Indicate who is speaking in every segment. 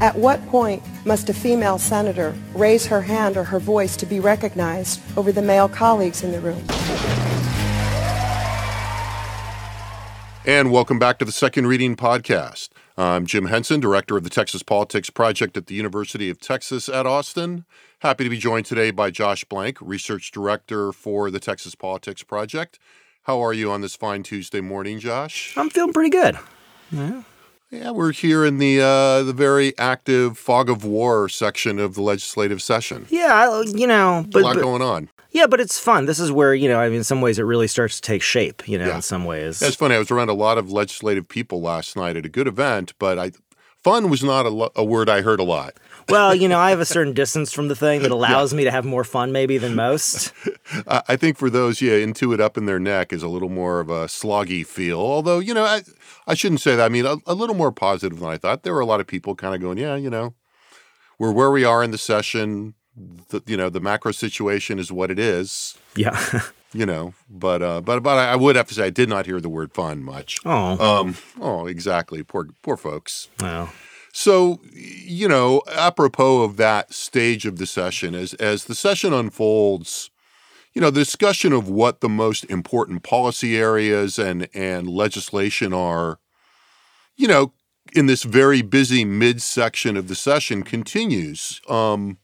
Speaker 1: At what point must a female senator raise her hand or her voice to be recognized over the male colleagues in the room?
Speaker 2: And welcome back to the Second Reading Podcast. I'm Jim Henson, Director of the Texas Politics Project at the University of Texas at Austin. Happy to be joined today by Josh Blank, Research Director for the Texas Politics Project. How are you on this fine Tuesday morning, Josh?
Speaker 3: I'm feeling pretty good. Yeah.
Speaker 2: Yeah, we're here in the uh, the very active fog of war section of the legislative session.
Speaker 3: Yeah, you know,
Speaker 2: but, a lot but, going on.
Speaker 3: Yeah, but it's fun. This is where you know, I mean, in some ways, it really starts to take shape. You know, yeah. in some ways,
Speaker 2: that's funny. I was around a lot of legislative people last night at a good event, but I fun was not a, lo- a word I heard a lot.
Speaker 3: Well, you know, I have a certain distance from the thing that allows yeah. me to have more fun maybe than most.
Speaker 2: I think for those, yeah, into it up in their neck is a little more of a sloggy feel. Although, you know, I, I shouldn't say that. I mean, a, a little more positive than I thought. There were a lot of people kind of going, yeah, you know, we're where we are in the session. The, you know, the macro situation is what it is.
Speaker 3: Yeah.
Speaker 2: you know, but uh, but but I would have to say I did not hear the word fun much.
Speaker 3: Oh,
Speaker 2: um, oh, exactly. Poor poor folks.
Speaker 3: Well,
Speaker 2: so, you know, apropos of that stage of the session, as as the session unfolds, you know, the discussion of what the most important policy areas and and legislation are, you know, in this very busy midsection of the session continues. Um,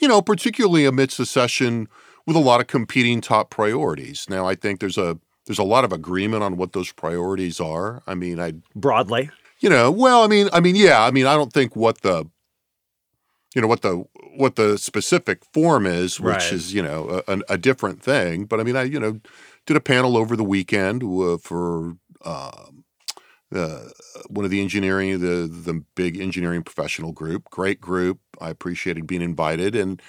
Speaker 2: you know, particularly amidst the session with a lot of competing top priorities. Now, I think there's a there's a lot of agreement on what those priorities are. I mean, I
Speaker 3: broadly
Speaker 2: you know, well, I mean, I mean, yeah, I mean, I don't think what the, you know, what the what the specific form is, which right. is you know a, a, different thing. But I mean, I you know did a panel over the weekend for uh, one of the engineering the the big engineering professional group, great group. I appreciated being invited and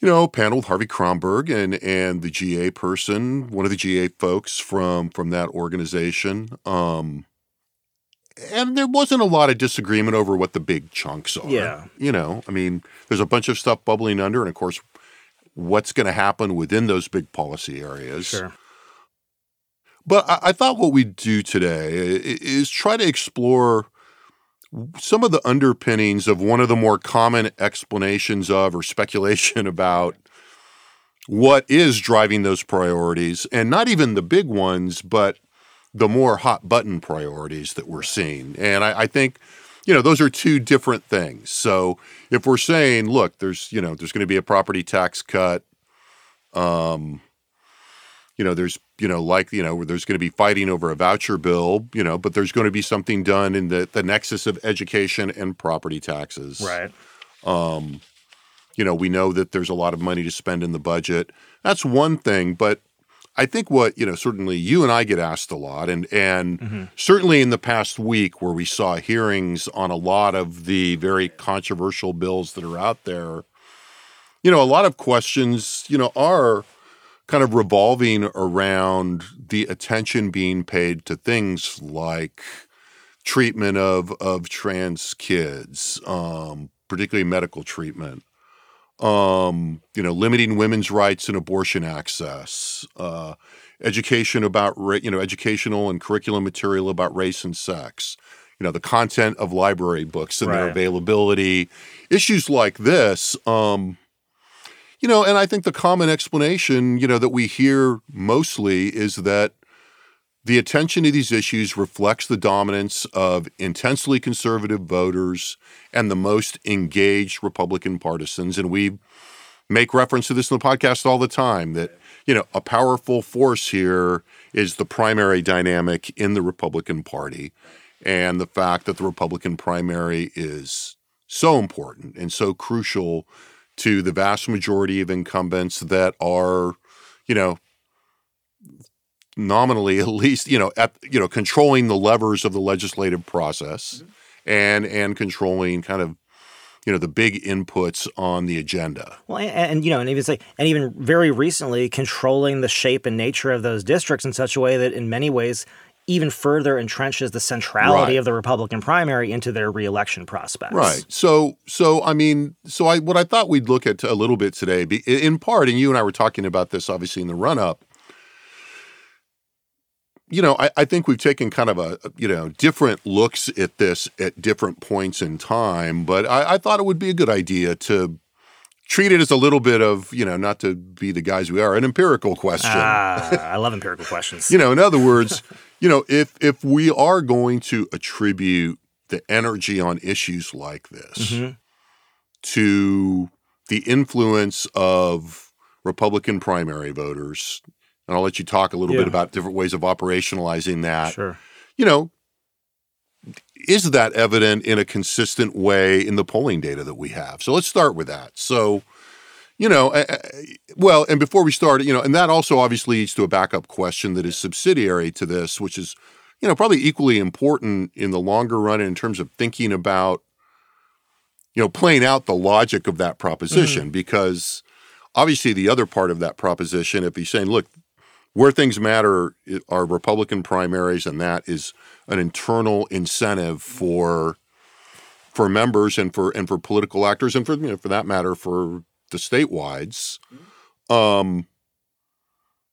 Speaker 2: you know, panel with Harvey Kronberg and and the GA person, one of the GA folks from from that organization. Um, and there wasn't a lot of disagreement over what the big chunks are.
Speaker 3: Yeah.
Speaker 2: You know, I mean, there's a bunch of stuff bubbling under, and of course, what's going to happen within those big policy areas.
Speaker 3: Sure.
Speaker 2: But I, I thought what we'd do today is try to explore some of the underpinnings of one of the more common explanations of or speculation about what is driving those priorities, and not even the big ones, but the more hot button priorities that we're seeing. And I, I, think, you know, those are two different things. So if we're saying, look, there's, you know, there's going to be a property tax cut, um, you know, there's, you know, like, you know, there's going to be fighting over a voucher bill, you know, but there's going to be something done in the, the nexus of education and property taxes.
Speaker 3: Right.
Speaker 2: Um, you know, we know that there's a lot of money to spend in the budget. That's one thing, but I think what you know certainly you and I get asked a lot, and and mm-hmm. certainly in the past week where we saw hearings on a lot of the very controversial bills that are out there, you know, a lot of questions you know are kind of revolving around the attention being paid to things like treatment of of trans kids, um, particularly medical treatment um, you know, limiting women's rights and abortion access, uh, education about, ra- you know, educational and curriculum material about race and sex, you know, the content of library books and right. their availability, issues like this. Um, you know, and I think the common explanation, you know, that we hear mostly is that the attention to these issues reflects the dominance of intensely conservative voters and the most engaged Republican partisans. And we make reference to this in the podcast all the time that, you know, a powerful force here is the primary dynamic in the Republican Party. And the fact that the Republican primary is so important and so crucial to the vast majority of incumbents that are, you know, nominally at least you know at you know controlling the levers of the legislative process mm-hmm. and and controlling kind of you know the big inputs on the agenda.
Speaker 3: Well, and, and, you know, and even say, and even very recently, controlling the shape and nature of those districts in such a way that, in many ways, even further entrenches the centrality
Speaker 2: Right.
Speaker 3: of the Republican primary into their reelection prospects.
Speaker 2: Right. So so I mean so I what I thought we'd look at a little bit today, be, in part, and you and I were talking about this obviously in the run up. You know, I, I think we've taken kind of a you know different looks at this at different points in time, but I, I thought it would be a good idea to treat it as a little bit of you know not to be the guys we are an empirical question.
Speaker 3: Ah, I love empirical questions.
Speaker 2: You know, in other words, you know, if if we are going to attribute the energy on issues like this
Speaker 3: Mm-hmm.
Speaker 2: to the influence of Republican primary voters, and I'll let you talk a little
Speaker 3: Yeah.
Speaker 2: bit about different ways of operationalizing that.
Speaker 3: Sure.
Speaker 2: You know, is that evident in a consistent way in the polling data that we have? So let's start with that. So, you know, uh, uh, well, and before we start, you know, and that also obviously leads to a backup question that is subsidiary to this, which is, you know, probably equally important in the longer run in terms of thinking about, you know, playing out the logic of that proposition, because obviously the other part of that proposition, if he's saying, look, where things matter are Republican primaries, and that is an internal incentive for for members and for and for political actors, and for you know, for that matter, for the statewides. Um,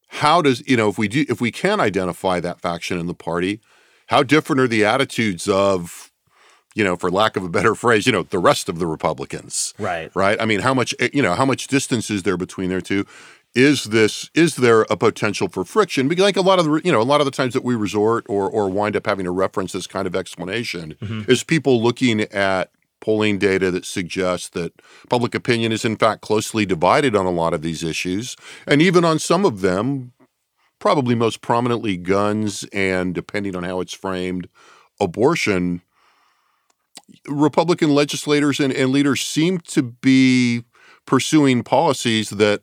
Speaker 2: how does you know if we do if we can identify that faction in the party, how different are the attitudes of you know, for lack of a better phrase, you know, the rest of the Republicans
Speaker 3: Right.
Speaker 2: right? I mean, how much you know, how much distance is there between their two? Is this is there a potential for friction? Because like a lot of the you know a lot of the times that we resort or or wind up having to reference this kind of explanation mm-hmm. is people looking at polling data that suggests that public opinion is in fact closely divided on a lot of these issues, and even on some of them, probably most prominently guns and depending on how it's framed, abortion. Republican legislators and, and leaders seem to be pursuing policies that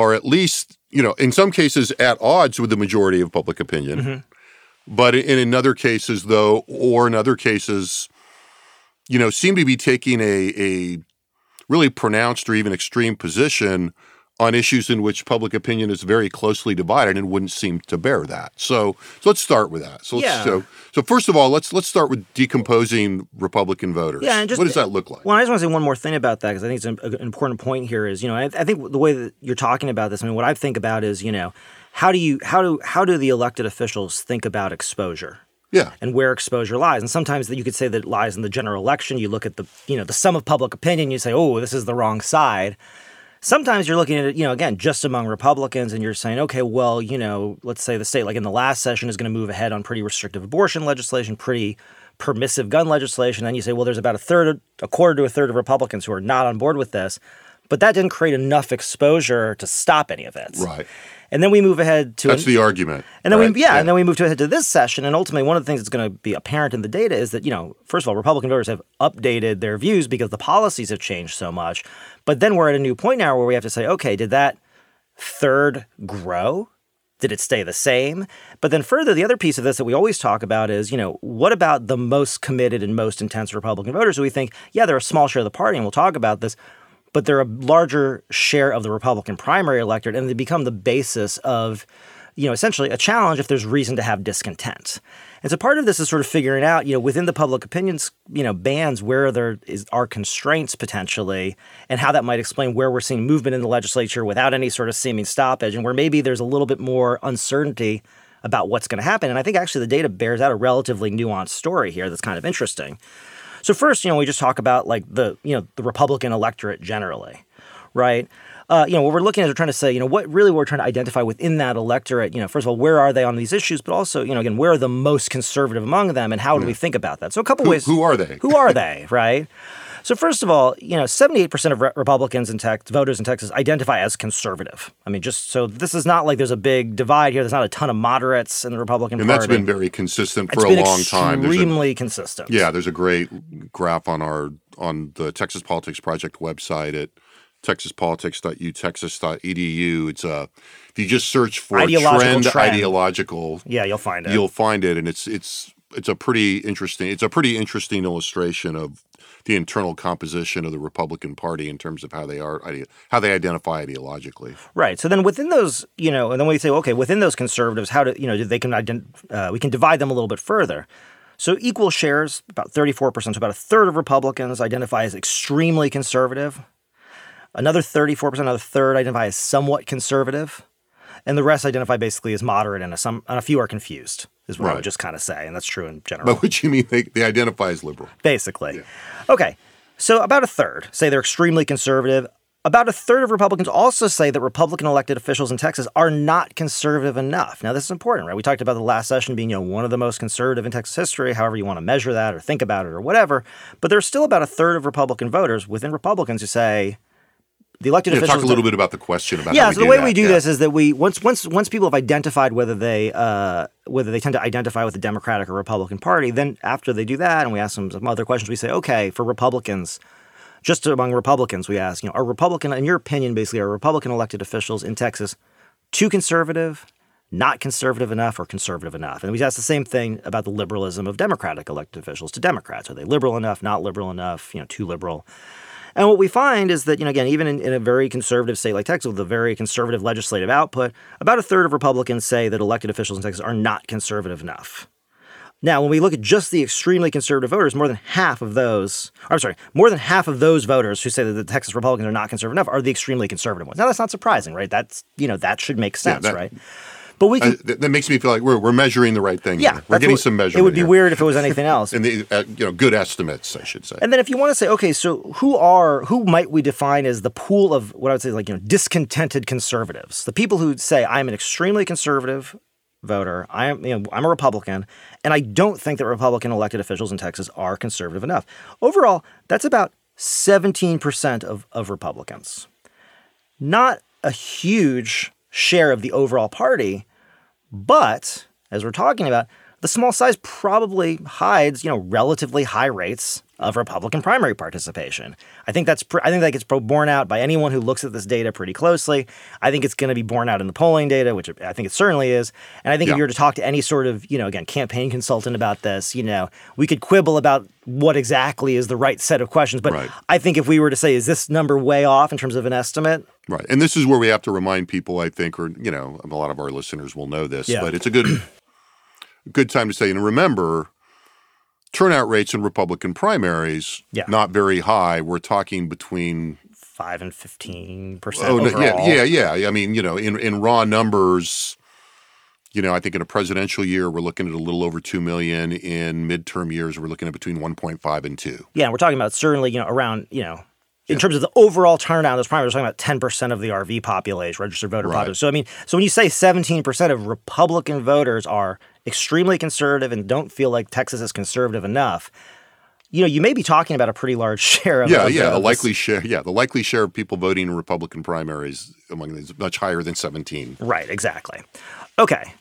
Speaker 2: are at least, you know, in some cases at odds with the majority of public opinion. Mm-hmm. But in, in other cases, though, or in other cases, you know, seem to be taking a, a really pronounced or even extreme position on issues in which public opinion is very closely divided and wouldn't seem to bear that. So, so let's start with that. So, let's,
Speaker 3: Yeah.
Speaker 2: so, so first of all, let's let's start with decomposing Republican voters.
Speaker 3: Yeah, and just-
Speaker 2: what does that look like?
Speaker 3: Well, I just want to say one more thing about that because I think it's an, an important point here. Is you know I, I think the way that you're talking about this, I mean, what I think about is you know how do you how do how do the elected officials think about exposure?
Speaker 2: yeah,
Speaker 3: and where exposure lies. And sometimes that you could say that it lies in the general election. You look at the you know the sum of public opinion. You say, oh, this is the wrong side. Sometimes you're looking at it, you know, again, just among Republicans, and you're saying, okay, well, you know, let's say the state, like in the last session, is going to move ahead on pretty restrictive abortion legislation, pretty permissive gun legislation. Then you say, well, there's about a third, a quarter to a third of Republicans who are not on board with this, but that didn't create enough exposure to stop any of it.
Speaker 2: right.
Speaker 3: And then we move ahead to
Speaker 2: That's
Speaker 3: an-
Speaker 2: the argument.
Speaker 3: and then
Speaker 2: right?
Speaker 3: we yeah, and then we move to, ahead to this session, and ultimately one of the things that's going to be apparent in the data is that you know, first of all, Republican voters have updated their views because the policies have changed so much. But then we're at a new point now where we have to say, okay, did that third grow? Did it stay the same? But then further, the other piece of this that we always talk about is, you know, what about the most committed and most intense Republican voters who we think, yeah, they're a small share of the party, and we'll talk about this, but they're a larger share of the Republican primary electorate, and they become the basis of, you know, essentially a challenge if there's reason to have discontent. And so part of this is sort of figuring out, you know, within the public opinions, you know, bands where there is are constraints potentially, and how that might explain where we're seeing movement in the legislature without any sort of seeming stoppage, and where maybe there's a little bit more uncertainty about what's going to happen. And I think actually the data bears out a relatively nuanced story here that's kind of interesting. So first, you know, we just talk about like the you know the Republican electorate generally, right? Uh, you know, what we're looking at is we're trying to say, you know, what really we're trying to identify within that electorate. You know, first of all, where are they on these issues, but also, you know, again, where are the most conservative among them, and how do we think about that? So a couple
Speaker 2: Who-
Speaker 3: ways.
Speaker 2: who are they?
Speaker 3: Who are they? Right. So first of all, you know, 78% of re- Republicans and Tex- voters in Texas identify as conservative. I mean, just so this is not like there's a big divide here. There's not a ton of moderates in the Republican
Speaker 2: and
Speaker 3: Party.
Speaker 2: that's been very consistent for
Speaker 3: It's
Speaker 2: a long time. A-
Speaker 3: Extremely consistent.
Speaker 2: Yeah, there's a great graph on our on the Texas Politics Project website at texaspolitics.utexas.edu. It's a if you just search for
Speaker 3: Ideological
Speaker 2: trend,
Speaker 3: trend.
Speaker 2: ideological,
Speaker 3: Yeah, you'll find it.
Speaker 2: you'll find it, and it's it's it's a pretty interesting it's a pretty interesting illustration of the internal composition of the Republican Party in terms of how they are how they identify ideologically.
Speaker 3: Right. So then within those, you know, and then we say, okay, within those conservatives, how do you know they can ident- uh, we can divide them a little bit further. So equal shares, about 34%, so about a third of Republicans identify as extremely conservative. Another 34%, another third identify as somewhat conservative. And the rest identify basically as moderate, and a, some, and a few are confused is what right. I would just kind of say, and that's true in general.
Speaker 2: But what you mean they, they identify as liberal?
Speaker 3: Basically. Yeah. Okay. So about a third say they're extremely conservative. About a third of Republicans also say that Republican elected officials in Texas are not conservative enough. Now, this is important, right? We talked about the last session being, you know, one of the most conservative in Texas history, however you want to measure that or think about it or whatever. But there's still about a third of Republican voters within Republicans who say the elected
Speaker 2: yeah,
Speaker 3: officials.
Speaker 2: Talk a little bit about the question about.
Speaker 3: Yeah, so
Speaker 2: the
Speaker 3: way
Speaker 2: that.
Speaker 3: we do
Speaker 2: yeah.
Speaker 3: this is that we once once once people have identified whether they uh, whether they tend to identify with the Democratic or Republican Party, then after they do that, and we ask them some other questions, we say, okay, for Republicans. Just among Republicans, we ask, you know, are Republican, in your opinion, basically, are Republican elected officials in Texas too conservative, not conservative enough, or conservative enough? And we ask the same thing about the liberalism of Democratic elected officials to Democrats. Are they liberal enough, not liberal enough, you know, too liberal? And what we find is that, you know, again, even in, in, a very conservative state like Texas with a very conservative legislative output, about a third of Republicans say that elected officials in Texas are not conservative enough. Now, when we look at just the extremely conservative voters, more than half of those, I'm sorry, more than half of those voters who say that the Texas Republicans are not conservative enough are the extremely conservative ones. Now, that's not surprising, right? That's, you know, that should make sense, yeah, that, right?
Speaker 2: But we can, uh, that, that, makes me feel like we're, we're measuring the right thing.
Speaker 3: Yeah,
Speaker 2: here. we're getting
Speaker 3: what,
Speaker 2: some measurement.
Speaker 3: It would be
Speaker 2: here.
Speaker 3: weird if it was anything else.
Speaker 2: and the uh, you know good estimates, I should say.
Speaker 3: And then if you want to say, okay, so who are who might we define as the pool of what I would say like you know discontented conservatives, the people who say I'm an extremely conservative voter. I am you know, I'm a Republican, and I don't think that Republican elected officials in Texas are conservative enough. Overall, that's about 17% of, of Republicans. Not a huge share of the overall party, but as we're talking about, the small size probably hides, you know, relatively high rates of Republican primary participation. I think that's I think that gets borne out by anyone who looks at this data pretty closely. I think it's going to be borne out in the polling data, which I think it certainly is. And I think yeah. if you were to talk to any sort of, you know, again, campaign consultant about this, you know, we could quibble about what exactly is the right set of questions, but right. I think if we were to say is this number way off in terms of an estimate,
Speaker 2: Right. And this is where we have to remind people, I think, or, you know, a lot of our listeners will know this, yeah. but it's a good good time to say, and remember, turnout rates in Republican primaries
Speaker 3: yeah.
Speaker 2: not very high. We're talking between
Speaker 3: five and fifteen percent. Oh,
Speaker 2: yeah, yeah, yeah. I mean, you know, in in raw numbers, you know, I think in a presidential year we're looking at a little over two million. In midterm years, we're looking at between one point five and two.
Speaker 3: Yeah, we're talking about certainly, you know, around you know in terms of the overall turnout in those primaries, we're talking about 10% of the RV population, registered voter right. population. So I mean, so when you say 17% of Republican voters are extremely conservative and don't feel like Texas is conservative enough, you know, you may be talking about a pretty large share of
Speaker 2: yeah,
Speaker 3: of
Speaker 2: yeah, the likely share, yeah, the likely share of people voting in Republican primaries among these much higher than seventeen.
Speaker 3: Right, exactly. Okay,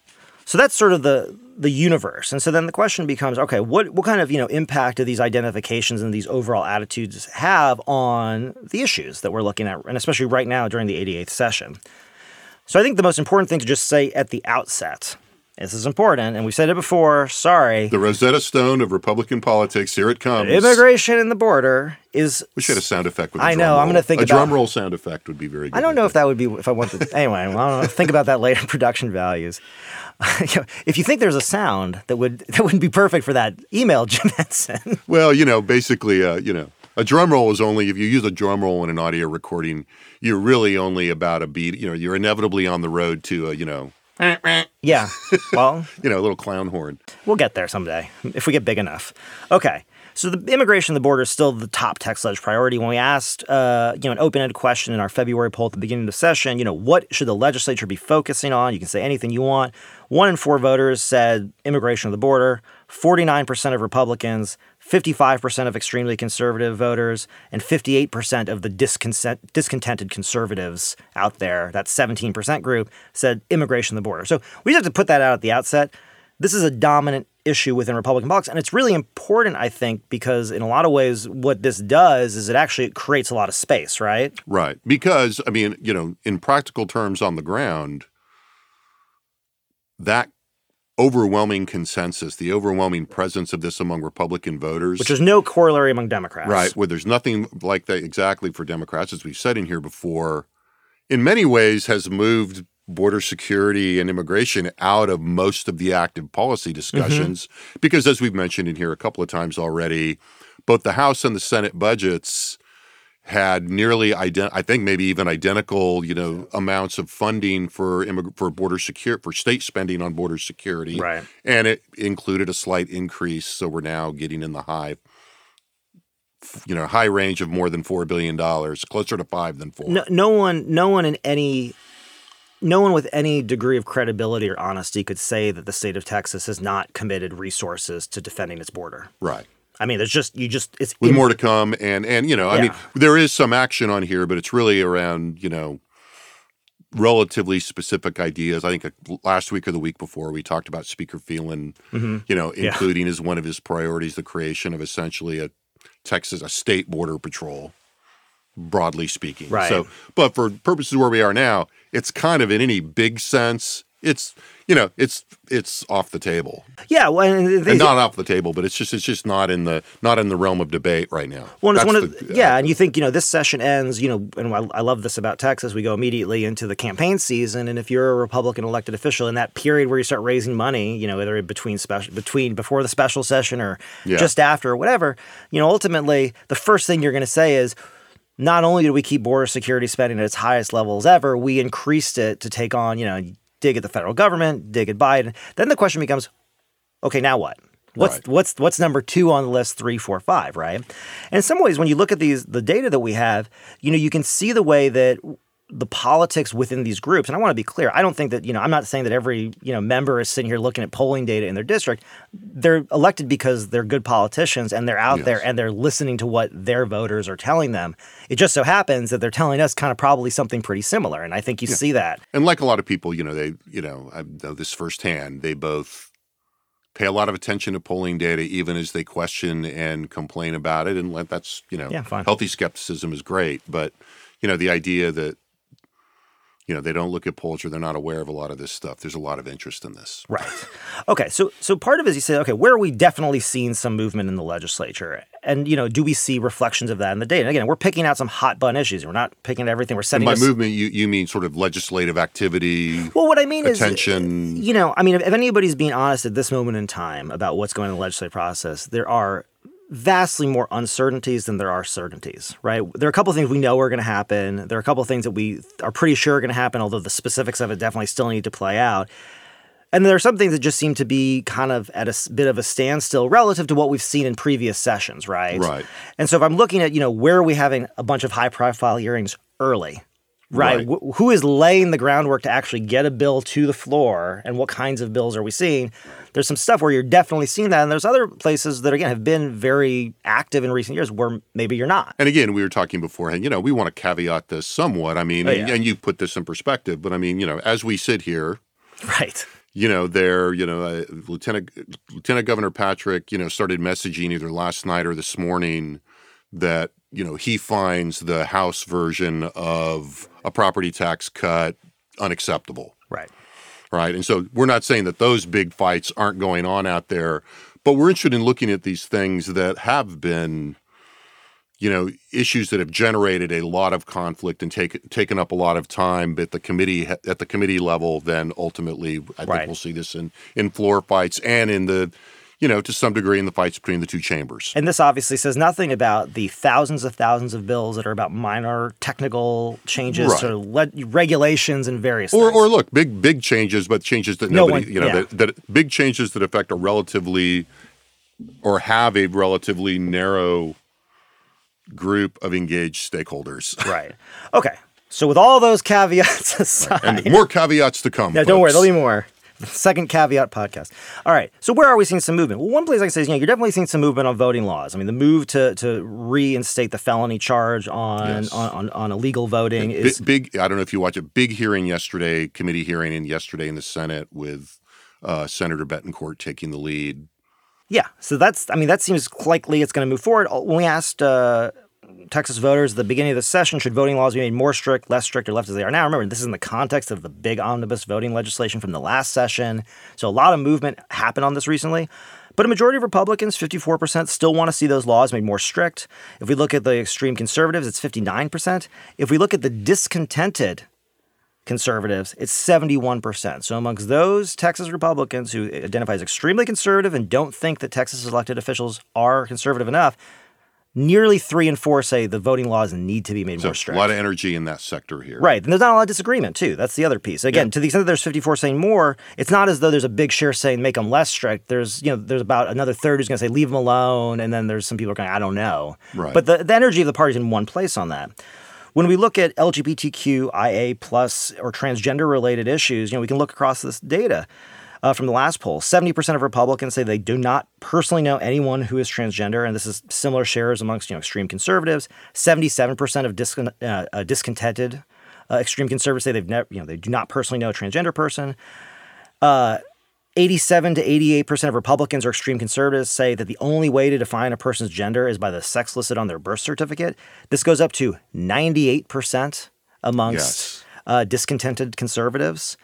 Speaker 3: so that's sort of the the universe. And so then the question becomes, okay, what what kind of, you know, impact do these identifications and these overall attitudes have on the issues that we're looking at, and especially right now during the 88th session? So I think the most important thing to just say at the outset this is important, and we said it before. Sorry.
Speaker 2: The Rosetta Stone of Republican politics. Here it comes.
Speaker 3: Immigration and the border is.
Speaker 2: We should have a sound effect with.
Speaker 3: I know. I'm going to think
Speaker 2: a
Speaker 3: about,
Speaker 2: drum roll sound effect would be very. good.
Speaker 3: I don't know if that would be if I want to. anyway, well, I don't know. Think about that later. Production values. if you think there's a sound that would that wouldn't be perfect for that, email Jim Henson.
Speaker 2: well, you know, basically, uh, you know, a drum roll is only if you use a drum roll in an audio recording, you're really only about a beat. You know, you're inevitably on the road to a, you know
Speaker 3: yeah. Well,
Speaker 2: you know, a little clown horn.
Speaker 3: We'll get there someday if we get big enough. Okay. So the immigration of the border is still the top Tex Lege priority. When we asked, uh, you know, an open-ended question in our February poll at the beginning of the session, you know, what should the legislature be focusing on? You can say anything you want. One in four voters said immigration of the border. Forty-nine percent of Republicans 55% of extremely conservative voters and 58% of the discontented conservatives out there, that 17% group, said immigration the border. So we just have to put that out at the outset. This is a dominant issue within Republican politics, and it's really important, I think, because in a lot of ways, what this does is it actually creates a lot of space, right?
Speaker 2: Right. Because, I mean, you know, in practical terms on the ground, that overwhelming consensus, the overwhelming presence of this among Republican voters.
Speaker 3: Which is no corollary among Democrats.
Speaker 2: Right, where there's nothing like that exactly for Democrats, as we've said in here before, in many ways has moved border security and immigration out of most of the active policy mm-hmm. discussions. Because as we've mentioned in here a couple of times already, both the House and the Senate budgets had nearly ident- I think maybe even identical, you know, amounts of funding for immig- for border secure for state spending on border security.
Speaker 3: Right.
Speaker 2: And it included a slight increase, so we're now getting in the high you know, high range of more than 4 billion dollars, closer to 5 than 4.
Speaker 3: No, no one, no one in any, no one with any degree of credibility or honesty could say that the state of Texas has not committed resources to defending its border.
Speaker 2: Right.
Speaker 3: I mean, there's just you just it's
Speaker 2: With
Speaker 3: in-
Speaker 2: more to come and and you know, I mean, there is some action on here, but it's really around, you know, relatively specific ideas. I think uh, last week or the week before we talked about Speaker Phelan, you know,
Speaker 3: Yeah.
Speaker 2: including as one of his priorities the creation of essentially a Texas a state border patrol broadly speaking.
Speaker 3: Right.
Speaker 2: So, but for purposes where we are now, it's kind of in any big sense, it's you know, it's it's off the table.
Speaker 3: yeah. Well, and
Speaker 2: And not off the table, but it's just it's just not in the not in the realm of debate right now.
Speaker 3: Well, it's
Speaker 2: That's
Speaker 3: one of
Speaker 2: the-
Speaker 3: yeah, and you think you know this session ends, you know, and I, I love this about Texas. We go immediately into the campaign season, and if you're a Republican elected official in that period where you start raising money, you know, whether between special between before the special session or
Speaker 2: Yeah.
Speaker 3: just after or whatever, you know, ultimately the first thing you're going to say is. Not only did we keep border security spending at its highest levels ever, we increased it to take on, you know, dig at the federal government, dig at Biden. Then the question becomes, okay, now what? What's
Speaker 2: Right.
Speaker 3: what's what's number two on the list? Three, four, five, right? And in some ways, when you look at these the data that we have, you know, you can see the way that the politics within these groups. And I want to be clear. I don't think that you know. I'm not saying that every you know member is sitting here looking at polling data in their district. They're elected because they're good politicians and they're out there and they're listening to what their voters are telling them. It just so happens that they're telling us kind of probably something pretty similar. And I think you see that.
Speaker 2: And like a lot of people, you know, they, you know, I know this firsthand. They both pay a lot of attention to polling data, even as they question and complain about it. And that's, you know,
Speaker 3: Yeah, fine.
Speaker 2: healthy skepticism is great, but you know, the idea that you know they don't look at polls or they're not aware of a lot of this stuff. There's a lot of interest in this.
Speaker 3: Right. Okay. So so part of it is you say, okay, where are we definitely seeing some movement in the legislature? And you know, do we see reflections of that in the data? And again, we're picking out some hot button issues. We're not picking at everything. We're
Speaker 2: And
Speaker 3: setting
Speaker 2: by
Speaker 3: us-
Speaker 2: movement, you you mean sort of legislative activity.
Speaker 3: Well, what I mean is,
Speaker 2: attention.
Speaker 3: you know, I mean, if, if anybody's being honest at this moment in time about what's going on in the legislative process, there are vastly more uncertainties than there are certainties, right? There are a couple of things we know are going to happen. There are a couple of things that we are pretty sure are going to happen, although the specifics of it definitely still need to play out. And there are some things that just seem to be kind of at a bit of a standstill relative to what we've seen in previous sessions, right?
Speaker 2: Right.
Speaker 3: And so if I'm looking at, you know, where are we having a bunch of high profile hearings early? Right.
Speaker 2: Right.
Speaker 3: Wh- who is laying the groundwork to actually get a bill to the floor and what kinds of bills are we seeing? There's some stuff where you're definitely seeing that. And there's other places that, again, have been very active in recent years where maybe you're not.
Speaker 2: And again, we were talking beforehand, you know, we want to caveat this somewhat. I mean,
Speaker 3: Oh,
Speaker 2: and, and you put this in perspective, but I mean, you know, as we sit here,
Speaker 3: Right.
Speaker 2: you know, there, you know, uh, Lieutenant Lieutenant Governor Patrick, you know, started messaging either last night or this morning that you know he finds the House version of a property tax cut unacceptable,
Speaker 3: Right.
Speaker 2: right? And so we're not saying that those big fights aren't going on out there, but we're interested in looking at these things that have been. You know, issues that have generated a lot of conflict and take, taken up a lot of time, but the committee at the committee level, then ultimately, I think
Speaker 3: Right.
Speaker 2: we'll see this in in floor fights and in the, you know, to some degree in the fights between the two chambers.
Speaker 3: And this obviously says nothing about the thousands of thousands of bills that are about minor technical changes
Speaker 2: Right.
Speaker 3: to le- regulations and various
Speaker 2: Or,
Speaker 3: things.
Speaker 2: or look, big big changes, but changes that
Speaker 3: No
Speaker 2: nobody,
Speaker 3: one-
Speaker 2: you know,
Speaker 3: yeah.
Speaker 2: that, that big changes that affect a relatively or have a relatively narrow group of engaged stakeholders.
Speaker 3: right. Okay. So with all those caveats aside,
Speaker 2: And more caveats to come.
Speaker 3: No, don't worry. There'll be more. Second caveat podcast. All right. So where are we seeing some movement? Well, one place I can say is, you know, you're definitely seeing some movement on voting laws. I mean, the move to to reinstate the felony charge on
Speaker 2: Yes.
Speaker 3: on, on, on illegal voting
Speaker 2: Bi-
Speaker 3: is
Speaker 2: big, I don't know if you watch a Big hearing yesterday, committee hearing in yesterday in the Senate with uh, Senator Bettencourt taking the lead.
Speaker 3: yeah. So that's I mean that seems likely it's going to move forward. When we asked uh, Texas voters at the beginning of the session should voting laws be made more strict, less strict, or left as they are now. Remember, this is in the context of the big omnibus voting legislation from the last session. So a lot of movement happened on this recently. But a majority of Republicans, 54%, still want to see those laws made more strict. If we look at the extreme conservatives, it's 59%. If we look at the discontented conservatives, it's 71%. So amongst those Texas Republicans who identify as extremely conservative and don't think that Texas elected officials are conservative enough, nearly three and four say the voting laws need to be made
Speaker 2: So
Speaker 3: more strict.
Speaker 2: a lot of energy in that sector here.
Speaker 3: Right. And there's not a lot of disagreement, too. That's the other piece. Again,
Speaker 2: Yeah.
Speaker 3: to the extent that there's 54 saying more, it's not as though there's a big share saying make them less strict. There's, you know, there's about another third who's going to say leave them alone. And then there's some people going, I don't know.
Speaker 2: Right.
Speaker 3: But the, the energy of the party is in one place on that. When we look at LGBTQIA plus or transgender related issues, you know, we can look across this data. Uh, from the last poll, 70% of Republicans say they do not personally know anyone who is transgender, and this is similar shares amongst you know extreme conservatives. 77% of discon- uh, uh, discontented uh, extreme conservatives say they've never, you know, they do not personally know a transgender person. Uh, 87 to 88 percent of Republicans or extreme conservatives say that the only way to define a person's gender is by the sex listed on their birth certificate. This goes up to 98 percent amongst
Speaker 2: Yes.
Speaker 3: uh, discontented conservatives.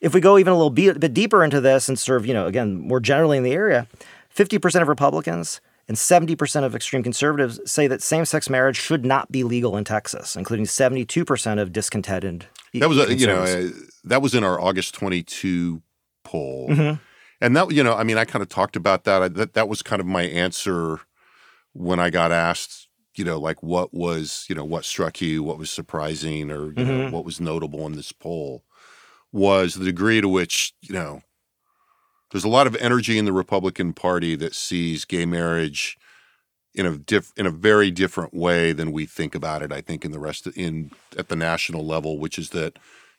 Speaker 3: If we go even a little bit, bit deeper into this and sort of, you know, again, more generally in the area, 50% of Republicans and 70% of extreme conservatives say that same sex marriage should not be legal in Texas, including 72% of discontented.
Speaker 2: That was, a, you know, uh, that was in our August 22 poll.
Speaker 3: Mm-hmm.
Speaker 2: And that, you know, I mean, I kind of talked about that. I, that. That was kind of my answer when I got asked, you know, like what was, you know, what struck you, what was surprising or, you
Speaker 3: Mm-hmm.
Speaker 2: know, what was notable in this poll was the degree to which, you know, there's a lot of energy in the Republican Party that sees gay marriage in a diff, in a very different way than we think about it. I think in the rest of, in at the national level, which is that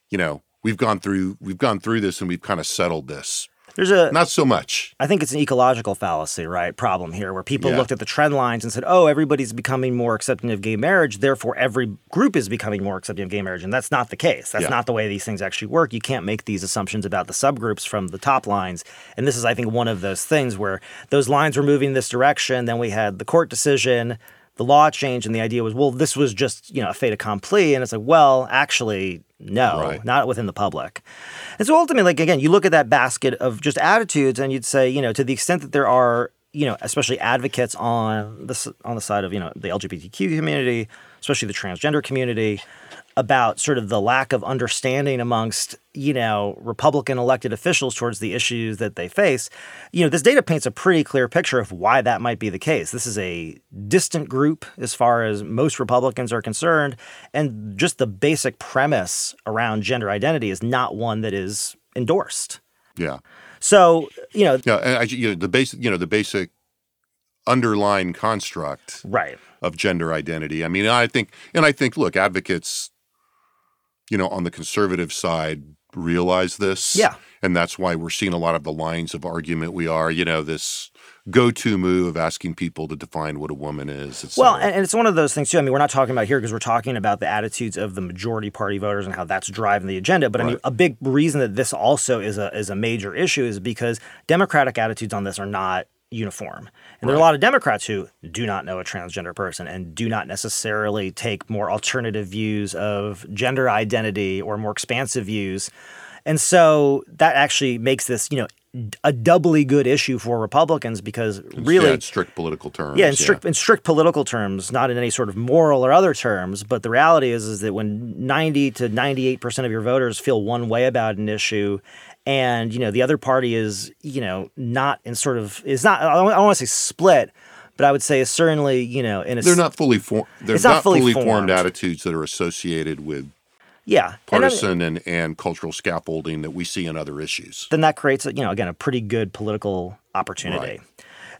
Speaker 2: you know we've gone through we've gone through this and we've kind of settled this.
Speaker 3: There's a
Speaker 2: Not so much.
Speaker 3: I think it's an ecological fallacy, right? Problem here, where people
Speaker 2: Yeah.
Speaker 3: looked at the trend lines and said, "Oh, everybody's becoming more accepting of gay marriage, therefore every group is becoming more accepting of gay marriage." And that's not the case. That's
Speaker 2: Yeah.
Speaker 3: not the way these things actually work. You can't make these assumptions about the subgroups from the top lines. And this is, I think, one of those things where those lines were moving this direction. Then we had the court decision, the law changed, and the idea was, well, this was just you know a fait accompli. And it's like, well, actually, no,
Speaker 2: Right.
Speaker 3: not within the public. And so ultimately, like again, you look at that basket of just attitudes, and you'd say, you know, to the extent that there are, you know, especially advocates on this on the side of you know the LGBTQ community, especially the transgender community, about sort of the lack of understanding amongst you know Republican elected officials towards the issues that they face. You know, this data paints a pretty clear picture of why that might be the case. This is a distant group as far as most Republicans are concerned, and just the basic premise around gender identity is not one that is endorsed.
Speaker 2: Yeah,
Speaker 3: So, you know,
Speaker 2: yeah. And I, you know, the basic you know the basic underlying construct
Speaker 3: right.
Speaker 2: of gender identity. I mean, I think, and I think, look, advocates, you know, on the conservative side realize this.
Speaker 3: Yeah.
Speaker 2: And that's why we're seeing a lot of the lines of argument we are, you know, this go to move of asking people to define what a woman is.
Speaker 3: Well, and, and it's one of those things too. I mean, we're not talking about here because we're talking about the attitudes of the majority party voters and how that's driving the agenda. But I mean, a big reason that this also is a is a major issue is because Democratic attitudes on this are not uniform. And there are a lot of Democrats who do not know a transgender person and do not necessarily take more alternative views of gender identity or more expansive views. And so that actually makes this, you know, a doubly good issue for Republicans because really
Speaker 2: yeah, in strict political terms.
Speaker 3: yeah, in strict in strict political terms, not in any sort of moral or other terms. But the reality is, is that when ninety to ninety eight percent of your voters feel one way about an issue, and you know the other party is you know not in sort of is not I don't, don't want to say split, but I would say is certainly you know in a
Speaker 2: They're not fully formed. They're
Speaker 3: not
Speaker 2: not,
Speaker 3: fully
Speaker 2: fully,
Speaker 3: formed.
Speaker 2: formed attitudes that are associated with
Speaker 3: yeah And I mean-
Speaker 2: partisan and, and cultural scaffolding that we see in other issues.
Speaker 3: then that creates, you know, again, a pretty good political opportunity.
Speaker 2: Right.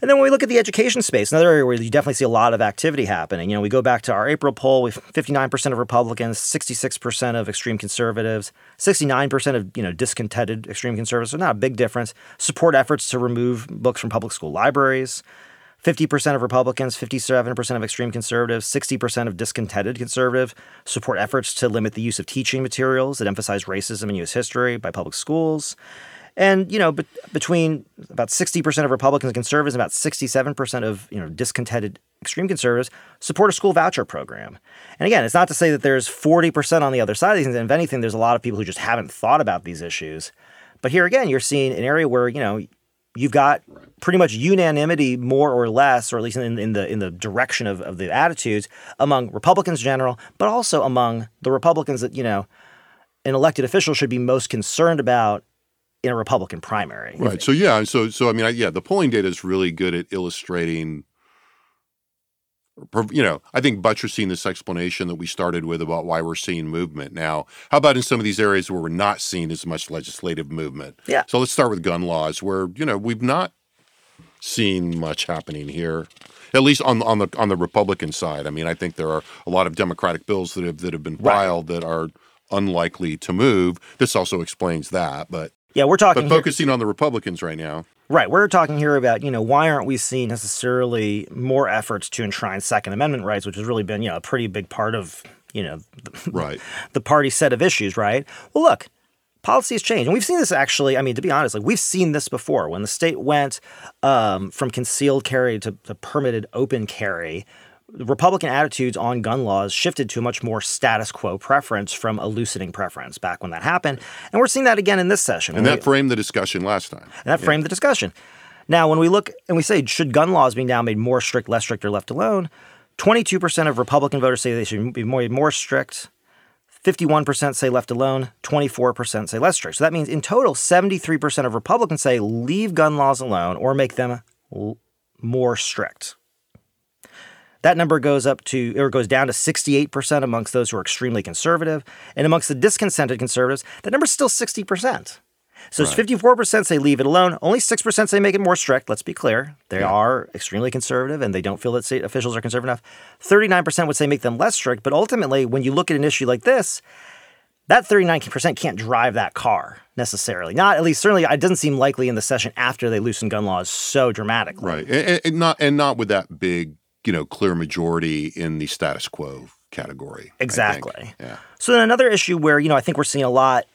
Speaker 3: And then when we look at the education space, another area where you definitely see a lot of activity happening. You know, we go back to our April poll, we 59% of Republicans, 66% of extreme conservatives, 69% of, you know, discontented extreme conservatives, so not a big difference, support efforts to remove books from public school libraries. 50% of Republicans, 57% of extreme conservatives, 60% of discontented conservative support efforts to limit the use of teaching materials that emphasize racism and U.S. history by public schools. And you know, be- between about sixty percent of Republicans and conservatives, and about sixty-seven percent of you know discontented extreme conservatives support a school voucher program. And again, it's not to say that there's forty percent on the other side of these things. And if anything, there's a lot of people who just haven't thought about these issues. But here again, you're seeing an area where you know you've got pretty much unanimity, more or less, or at least in, in the in the direction of, of the attitudes among Republicans in general, but also among the Republicans that you know an elected official should be most concerned about in a Republican primary.
Speaker 2: Right. So yeah. So so I mean, I, yeah, the polling data is really good at illustrating. You know, I think buttressing this explanation that we started with about why we're seeing movement. Now, how about in some of these areas where we're not seeing as much legislative movement?
Speaker 3: Yeah.
Speaker 2: So let's start with gun laws, where you know we've not seen much happening here, at least on on the on the Republican side. I mean, I think there are a lot of Democratic bills that have that have been filed that are unlikely to move. This also explains that, but
Speaker 3: Yeah, we're talking
Speaker 2: but
Speaker 3: here-
Speaker 2: focusing on the Republicans right now.
Speaker 3: Right. We're talking here about, you know, why aren't we seeing necessarily more efforts to enshrine Second Amendment rights, which has really been, you know, a pretty big part of, you know, the,
Speaker 2: Right.
Speaker 3: the party set of issues, right? Well, look, policy has changed. And we've seen this actually, I mean, to be honest, like we've seen this before. When the state went um, from concealed carry to, to permitted open carry, Republican attitudes on gun laws shifted to a much more status quo preference from a loosening preference back when that happened. And we're seeing that again in this session.
Speaker 2: And that framed the discussion last time.
Speaker 3: and that framed the discussion. Now, when we look and we say, should gun laws be now made more strict, less strict, or left alone? 22% of Republican voters say they should be more, more strict. 51% say left alone. 24% say less strict. So that means in total, 73% of Republicans say leave gun laws alone or make them l- more strict. That number goes up to or goes down to 68% amongst those who are extremely conservative, and amongst the discontented conservatives, that number's still 60%. So it's 54% say leave it alone. Only 6% say make it more strict. Let's be clear. They are extremely conservative and they don't feel that state officials are conservative enough. 39% would say make them less strict. But ultimately, when you look at an issue like this, that 39% can't drive that car necessarily. Not at least, certainly, it doesn't seem likely in the session after they loosen gun laws so dramatically.
Speaker 2: Right. And, and not and not with that big, you know, clear majority in the status quo category.
Speaker 3: Exactly.
Speaker 2: Yeah.
Speaker 3: So then another issue where, you know, I think we're seeing a lot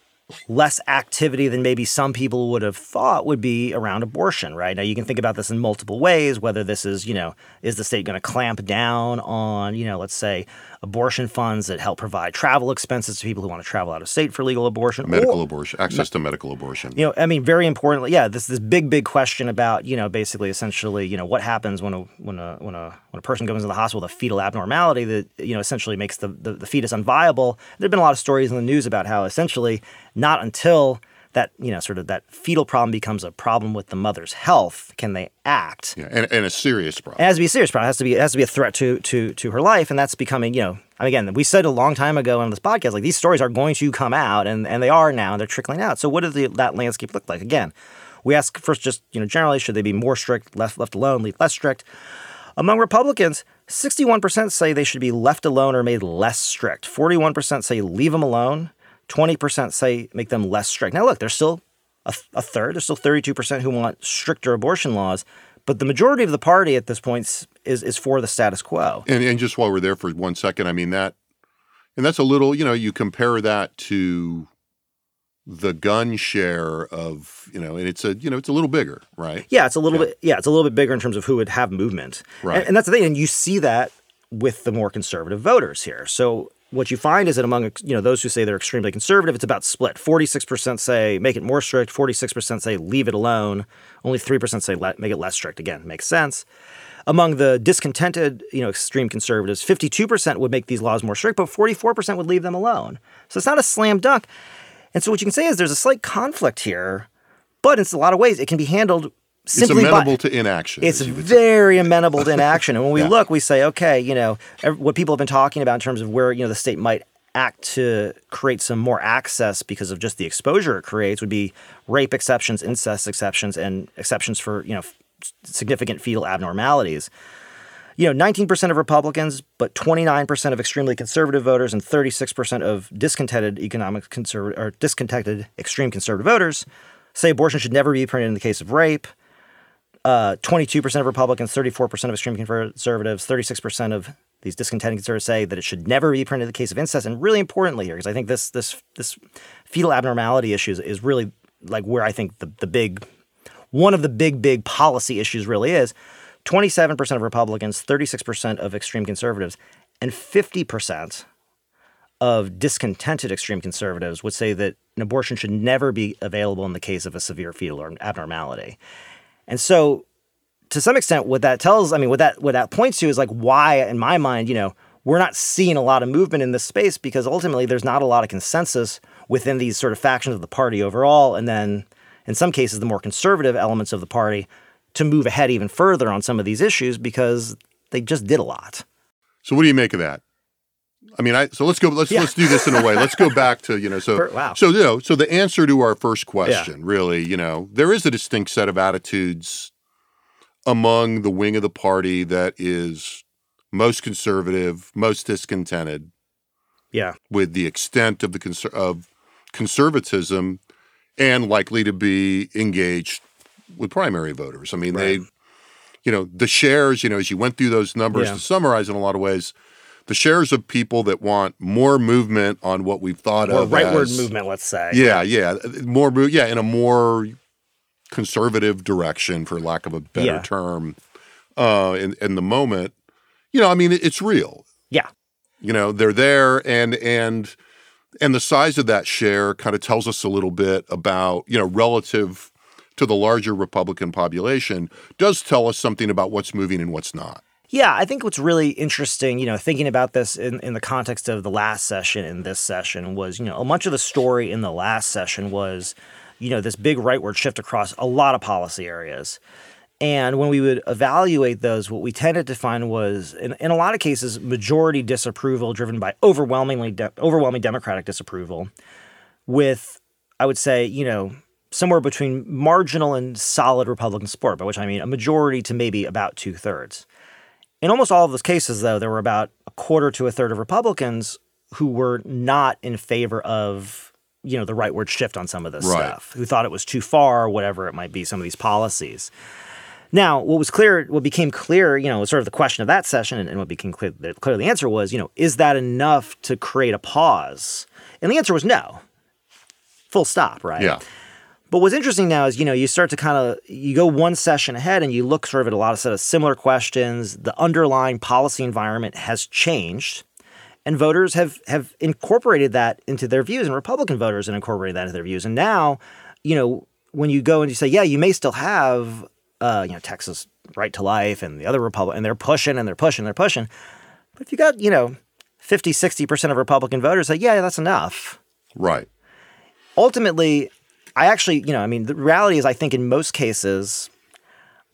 Speaker 3: less activity than maybe some people would have thought would be around abortion, right? Now you can think about this in multiple ways, whether this is, you know, is the state going to clamp down on, you know, let's say abortion funds that help provide travel expenses to people who want to travel out of state for legal abortion.
Speaker 2: Medical
Speaker 3: or-
Speaker 2: abortion, access to medical abortion.
Speaker 3: you know, I mean, very importantly, yeah, this this big big question about you know basically essentially you know what happens when a when a when a when a person goes into the hospital with a fetal abnormality that you know essentially makes the, the the fetus unviable. There've been a lot of stories in the news about how essentially not until that you know sort of that fetal problem becomes a problem with the mother's health can they act.
Speaker 2: Yeah, and, and a serious problem.
Speaker 3: It has to be a serious problem. It has to be it has to be a threat to to to her life, and that's becoming you know. Again, we said a long time ago on this podcast, like these stories are going to come out, and and they are now, and they're trickling out. So, what does the, that landscape look like? Again, we ask first, just you know, generally, should they be more strict, left left alone, leave less strict? Among Republicans, 61% say they should be left alone or made less strict. 41% say leave them alone. 20% say make them less strict. Now, look, there's still a, a third, there's still 32% who want stricter abortion laws, but the majority of the party at this point is, is for the status quo.
Speaker 2: And and just while we're there for one second, I mean that, and that's a little, you know, you compare that to the gun share of, you know, and it's a, you know, it's a little bigger, right?
Speaker 3: Yeah, it's a little bit. Yeah, it's a little bit bigger in terms of who would have movement,
Speaker 2: Right.
Speaker 3: And, and that's the thing. And you see that with the more conservative voters here. So what you find is that among you know those who say they're extremely conservative, it's about split. Forty six percent say make it more strict. Forty six percent say leave it alone. Only three percent say let, make it less strict. Again, makes sense. Among the discontented, you know, extreme conservatives, fifty-two percent would make these laws more strict, but forty-four percent would leave them alone. So it's not a slam dunk. And so what you can say is there's a slight conflict here, but in a lot of ways it can be handled
Speaker 2: It's
Speaker 3: simply
Speaker 2: amenable
Speaker 3: by,
Speaker 2: to inaction.
Speaker 3: it's
Speaker 2: as you would say.
Speaker 3: very amenable to inaction. And when we
Speaker 2: Yeah.
Speaker 3: look, we say, okay, you know, what people have been talking about in terms of where, you know, the state might act to create some more access because of just the exposure it creates would be rape exceptions, incest exceptions, and exceptions for, you know, significant fetal abnormalities. You know, 19% of Republicans, but 29% of extremely conservative voters and 36% of discontented economic conservative or discontented extreme conservative voters say abortion should never be permitted in the case of rape uh, 22% of Republicans, 34% of extreme conservatives, 36% of these discontented conservatives say that it should never be printed in the case of incest. And really importantly here, because I think this this this fetal abnormality issue is, is really like where I think the the big one of the big big policy issues really is. 27% of Republicans, 36% of extreme conservatives, and 50% of discontented extreme conservatives would say that an abortion should never be available in the case of a severe fetal abnormality. And so to some extent what that tells, I mean what that what that points to is like why in my mind, you know, we're not seeing a lot of movement in this space because ultimately there's not a lot of consensus within these sort of factions of the party overall and then in some cases the more conservative elements of the party to move ahead even further on some of these issues because they just did a lot.
Speaker 2: So what do you make of that? I mean, I so let's go. Let's
Speaker 3: Yeah.
Speaker 2: let's do this in a way. Let's go back to you know. So
Speaker 3: wow.
Speaker 2: so you know. So the answer to our first question, really, you know, there is a distinct set of attitudes among the wing of the party that is most conservative, most discontented
Speaker 3: Yeah.
Speaker 2: with the extent of the conser- of conservatism, and likely to be engaged with primary voters. I mean, they, you know, the shares. You know, as you went through those numbers
Speaker 3: Yeah.
Speaker 2: to summarize in a lot of ways, the shares of people that want more movement on what we've thought
Speaker 3: Or
Speaker 2: of
Speaker 3: rightward
Speaker 2: as-
Speaker 3: movement, let's say.
Speaker 2: Yeah, yeah, more mo- yeah, in a more conservative direction, for lack of a better
Speaker 3: Yeah.
Speaker 2: term. Uh, in in the moment, you know, I mean, it- it's real
Speaker 3: Yeah.
Speaker 2: you know they're there and and and the size of that share kind of tells us a little bit about you know relative to the larger republican population does tell us something about what's moving and what's not
Speaker 3: Yeah, I think what's really interesting, you know, thinking about this in, in the context of the last session and this session was, you know, much of the story in the last session was, you know, this big rightward shift across a lot of policy areas. And when we would evaluate those, what we tended to find was, in, in a lot of cases, majority disapproval driven by overwhelmingly de- overwhelming Democratic disapproval, with, I would say, you know, somewhere between marginal and solid Republican support, by which I mean a majority to maybe about two thirds. In almost all of those cases, though, there were about a quarter to a third of Republicans who were not in favor of, you know, the rightward shift on some of this
Speaker 2: Right.
Speaker 3: stuff, who thought it was too far, whatever it might be, some of these policies. Now, what was clear, what became clear, you know, was sort of the question of that session, and, and what became clear, the, clear the answer was, you know, is that enough to create a pause? And the answer was no. Full stop, right?
Speaker 2: yeah
Speaker 3: But what's interesting now is, you know, you start to kind of you go one session ahead and you look sort of at a lot of set of similar questions. The underlying policy environment has changed, and voters have have incorporated that into their views, and Republican voters have incorporated that into their views. And now, you know, when you go and you say, yeah, you may still have, uh, you know, Texas right to life and the other Republican, and they're pushing and they're pushing, and they're pushing. But if you got, you know, 50, 60% of Republican voters say, yeah, that's enough
Speaker 2: right
Speaker 3: ultimately, I actually, you know, I mean, the reality is, I think in most cases,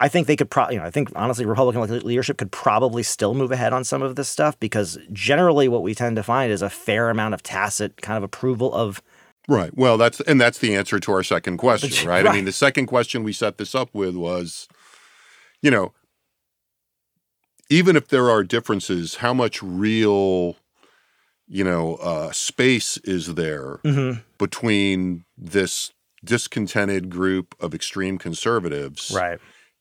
Speaker 3: I think they could probably, you know, I think honestly, Republican leadership could probably still move ahead on some of this stuff because generally what we tend to find is a fair amount of tacit kind of approval of,
Speaker 2: right. Well that's and that's the answer to our second question right, i mean the second question we set this up with was you know even if there are differences how much real you know uh, space is there
Speaker 3: Mm-hmm.
Speaker 2: between this discontented group of extreme conservatives
Speaker 3: right.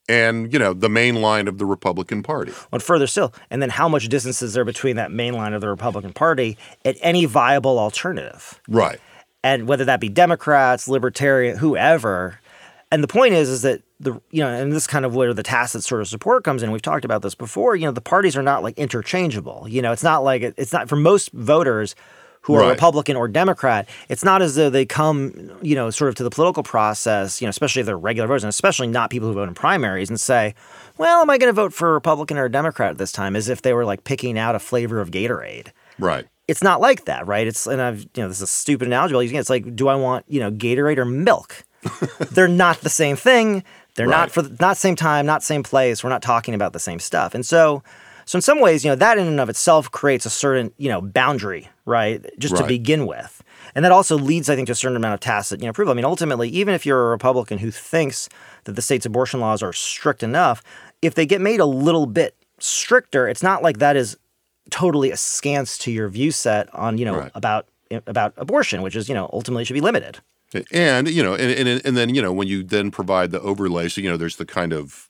Speaker 2: and you know the main line of the Republican Party.
Speaker 3: And further still, and then how much distance is there between that main line of the Republican Party and any viable alternative?
Speaker 2: Right.
Speaker 3: and whether that be Democrats, Libertarian, whoever. And the point is, is that the you know, and this is kind of where the tacit sort of support comes in. We've talked about this before. You know, the parties are not like interchangeable. You know, it's not like it's not for most voters who are
Speaker 2: Right.
Speaker 3: Republican or Democrat. It's not as though they come, you know, sort of to the political process. You know, especially if they're regular voters, and especially not people who vote in primaries, and say, "Well, am I going to vote for a Republican or a Democrat this time?" As if they were like picking out a flavor of Gatorade
Speaker 2: Right.
Speaker 3: it's not like that, right? It's and I've you know this is a stupid analogy. but It's like, do I want you know Gatorade or milk? They're not the same thing. They're not for the, not same time, not same place. We're not talking about the same stuff. And so, so in some ways, you know, that in and of itself creates a certain you know boundary, right? Just to begin with, and that also leads, I think, to a certain amount of tacit you know approval. I mean, ultimately, even if you're a Republican who thinks that the state's abortion laws are strict enough, if they get made a little bit stricter, it's not like that is totally askance to your view set on you know
Speaker 2: Right.
Speaker 3: about about abortion, which is you know ultimately should be limited.
Speaker 2: And you know, and, and and then you know when you then provide the overlay, so you know, there's the kind of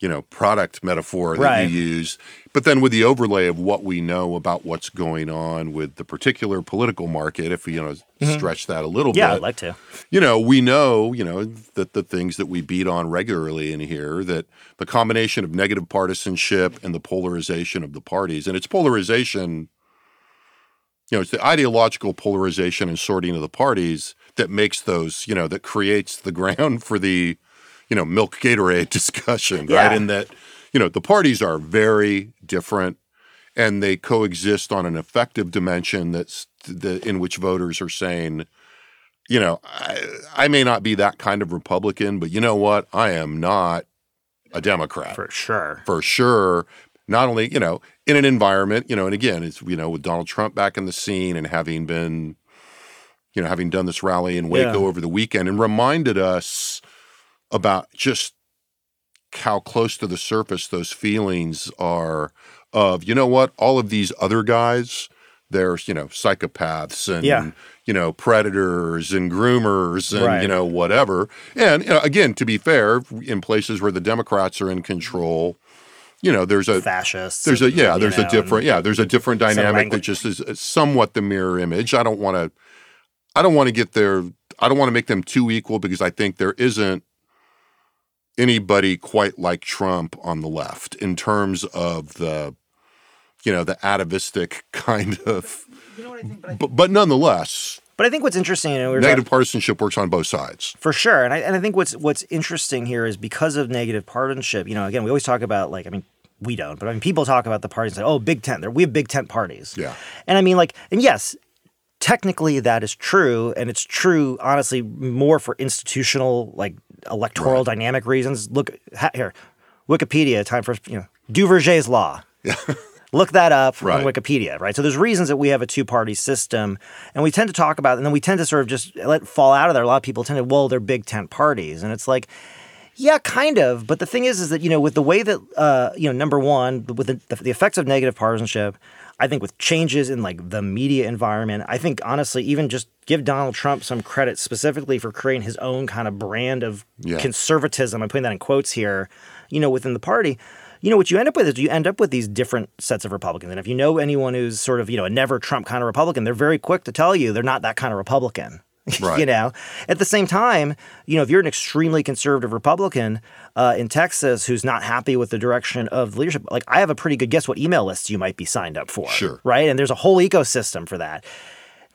Speaker 2: you know, product metaphor that
Speaker 3: Right.
Speaker 2: you use, but then with the overlay of what we know about what's going on with the particular political market, if we, you know, stretch that a little
Speaker 3: Mm-hmm. Yeah,
Speaker 2: bit
Speaker 3: I'd like to.
Speaker 2: you know, we know, you know, that the things that we beat on regularly in here, that the combination of negative partisanship and the polarization of the parties, and it's polarization, you know, it's the ideological polarization and sorting of the parties that makes those, you know, that creates the ground for the, you know, milk Gatorade discussion,
Speaker 3: Yeah.
Speaker 2: right? In that, you know, the parties are very different and they coexist on an effective dimension that's the, in which voters are saying, you know, I, I may not be that kind of Republican, but you know what? I am not a Democrat
Speaker 3: For sure.
Speaker 2: for sure. Not only, you know, in an environment, you know, and again, it's, you know, with Donald Trump back in the scene and having been, you know, having done this rally in Waco
Speaker 3: Yeah.
Speaker 2: over the weekend and reminded us about just how close to the surface those feelings are of, you know what, all of these other guys, there's, you know, psychopaths and,
Speaker 3: Yeah.
Speaker 2: you know, predators and groomers and,
Speaker 3: Right.
Speaker 2: you know, whatever. And, you know, again, to be fair, in places where the Democrats are in control, you know, there's a,
Speaker 3: Fascists.
Speaker 2: there's a yeah there's
Speaker 3: know,
Speaker 2: a different yeah there's a different dynamic that just is is somewhat the mirror image i don't want to i don't want to get there i don't want to make them too equal because i think there isn't anybody quite like trump on the left in terms of the you know the atavistic kind of but, but nonetheless
Speaker 3: But I think what's interesting, you know, we were
Speaker 2: negative partisanship works on both sides
Speaker 3: For sure, and I and I think what's what's interesting here is because of negative partisanship. You know, again, we always talk about like I mean. We don't, but I mean, people talk about the parties like, oh, big tent. There, we have big tent parties.
Speaker 2: Yeah.
Speaker 3: and I mean, like, and yes, technically that is true, and it's true, honestly, more for institutional, like, electoral dynamic reasons. Look ha, here, Wikipedia. Time for you know Duverger's law. Look that up
Speaker 2: Right.
Speaker 3: on Wikipedia, right? So there's reasons that we have a two-party system, and we tend to talk about, and then we tend to sort of just let fall out of there. A lot of people tend to, well, they're big tent parties, and it's like, yeah, kind of. But the thing is, is that you know, with the way that uh, you know, number one, with the, the effects of negative partisanship, I think with changes in like the media environment, I think honestly, even just give Donald Trump some credit specifically for creating his own kind of brand of
Speaker 2: Yeah.
Speaker 3: conservatism. I'm putting that in quotes here. You know, within the party. You know what you end up with is you end up with these different sets of Republicans. And if you know anyone who's sort of, you know, a never Trump kind of Republican, they're very quick to tell you they're not that kind of Republican.
Speaker 2: Right.
Speaker 3: you know, at the same time, you know, if you're an extremely conservative Republican uh, in Texas who's not happy with the direction of the leadership, like I have a pretty good guess what email lists you might be signed up for.
Speaker 2: Sure.
Speaker 3: Right. And there's a whole ecosystem for that.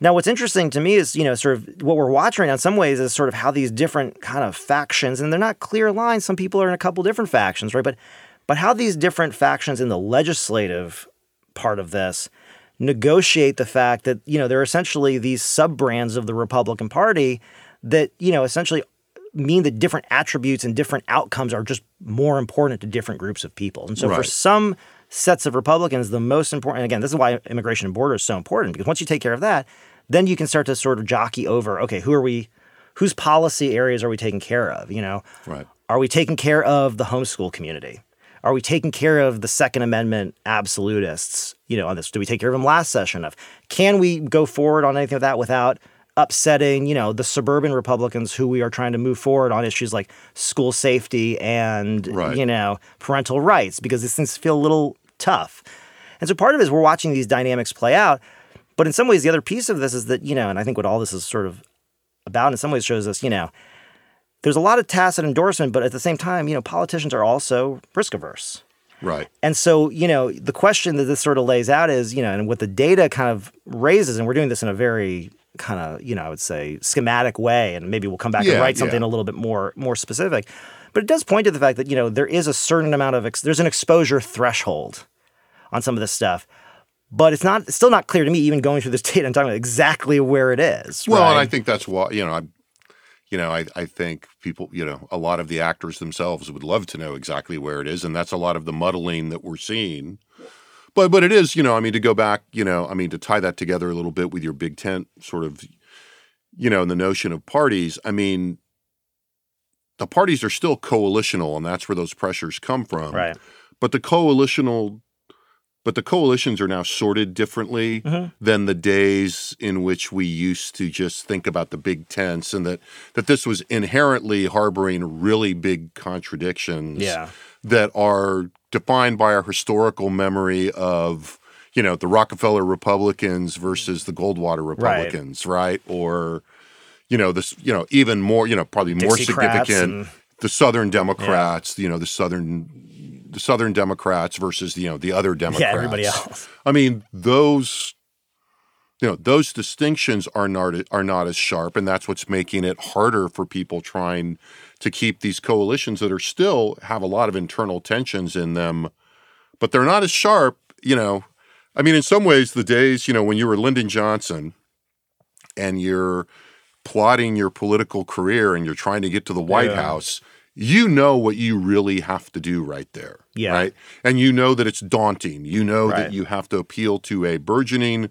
Speaker 3: Now, what's interesting to me is, you know, sort of what we're watching right now in some ways is sort of how these different kind of factions, and they're not clear lines. Some people are in a couple different factions, right? But, but how these different factions in the legislative part of this negotiate the fact that, you know, there are essentially these sub brands of the Republican Party that, you know, essentially mean that different attributes and different outcomes are just more important to different groups of people. And so for some sets of Republicans, the most important, and again, this is why immigration and border is so important, because once you take care of that, then you can start to sort of jockey over, okay, who are we, whose policy areas are we taking care of? You know,
Speaker 2: Right.
Speaker 3: are we taking care of the homeschool community? Are we taking care of the Second Amendment absolutists? You know, on this, do we take care of them last session? Of can we go forward on anything of that without upsetting, you know, the suburban Republicans who we are trying to move forward on issues like school safety and
Speaker 2: Right.
Speaker 3: you know parental rights because these things feel a little tough. And so part of it is we're watching these dynamics play out. But in some ways, the other piece of this is that, you know, and I think what all this is sort of about in some ways shows us, you know, there's a lot of tacit endorsement, but at the same time, you know, politicians are also risk averse.
Speaker 2: right
Speaker 3: And so, you know, the question that this sort of lays out is, you know, and what the data kind of raises, and we're doing this in a very kind of, you know, I would say schematic way, and maybe we'll come back
Speaker 2: Yeah,
Speaker 3: and write something
Speaker 2: yeah.
Speaker 3: a little bit more more specific. But it does point to the fact that, you know, there is a certain amount of, ex- there's an exposure threshold on some of this stuff. But it's not, it's still not clear to me, even going through this data and talking about exactly where it is.
Speaker 2: Well, and I think that's why you know I, you know I I think people you know a lot of the actors themselves would love to know exactly where it is, and that's a lot of the muddling that we're seeing. But but it is you know I mean to go back you know I mean to tie that together a little bit with your big tent sort of you know and the notion of parties. I mean the parties are still coalitional, and that's where those pressures come from.
Speaker 3: Right.
Speaker 2: But the coalitional but the coalitions are now sorted differently
Speaker 3: Mm-hmm.
Speaker 2: than the days in which we used to just think about the big tents and that that this was inherently harboring really big contradictions
Speaker 3: Yeah.
Speaker 2: that are defined by our historical memory of you know the Rockefeller Republicans versus the Goldwater Republicans, right? Or you know this you know even more you know probably more
Speaker 3: Dixiecrats
Speaker 2: significant
Speaker 3: and-
Speaker 2: the Southern Democrats, you know the Southern the Southern Democrats versus you know the other Democrats.
Speaker 3: Yeah, everybody else.
Speaker 2: I mean those you know those distinctions are not are not as sharp, and that's what's making it harder for people trying to keep these coalitions that are still have a lot of internal tensions in them, but they're not as sharp. You know, I mean, in some ways, the days you know when you were Lyndon Johnson and you're plotting your political career and you're trying to get to the White
Speaker 3: Yeah.
Speaker 2: House, you know what you really have to do right there.
Speaker 3: Yeah.
Speaker 2: Right. And you know that it's daunting. You know
Speaker 3: Right.
Speaker 2: that you have to appeal to a burgeoning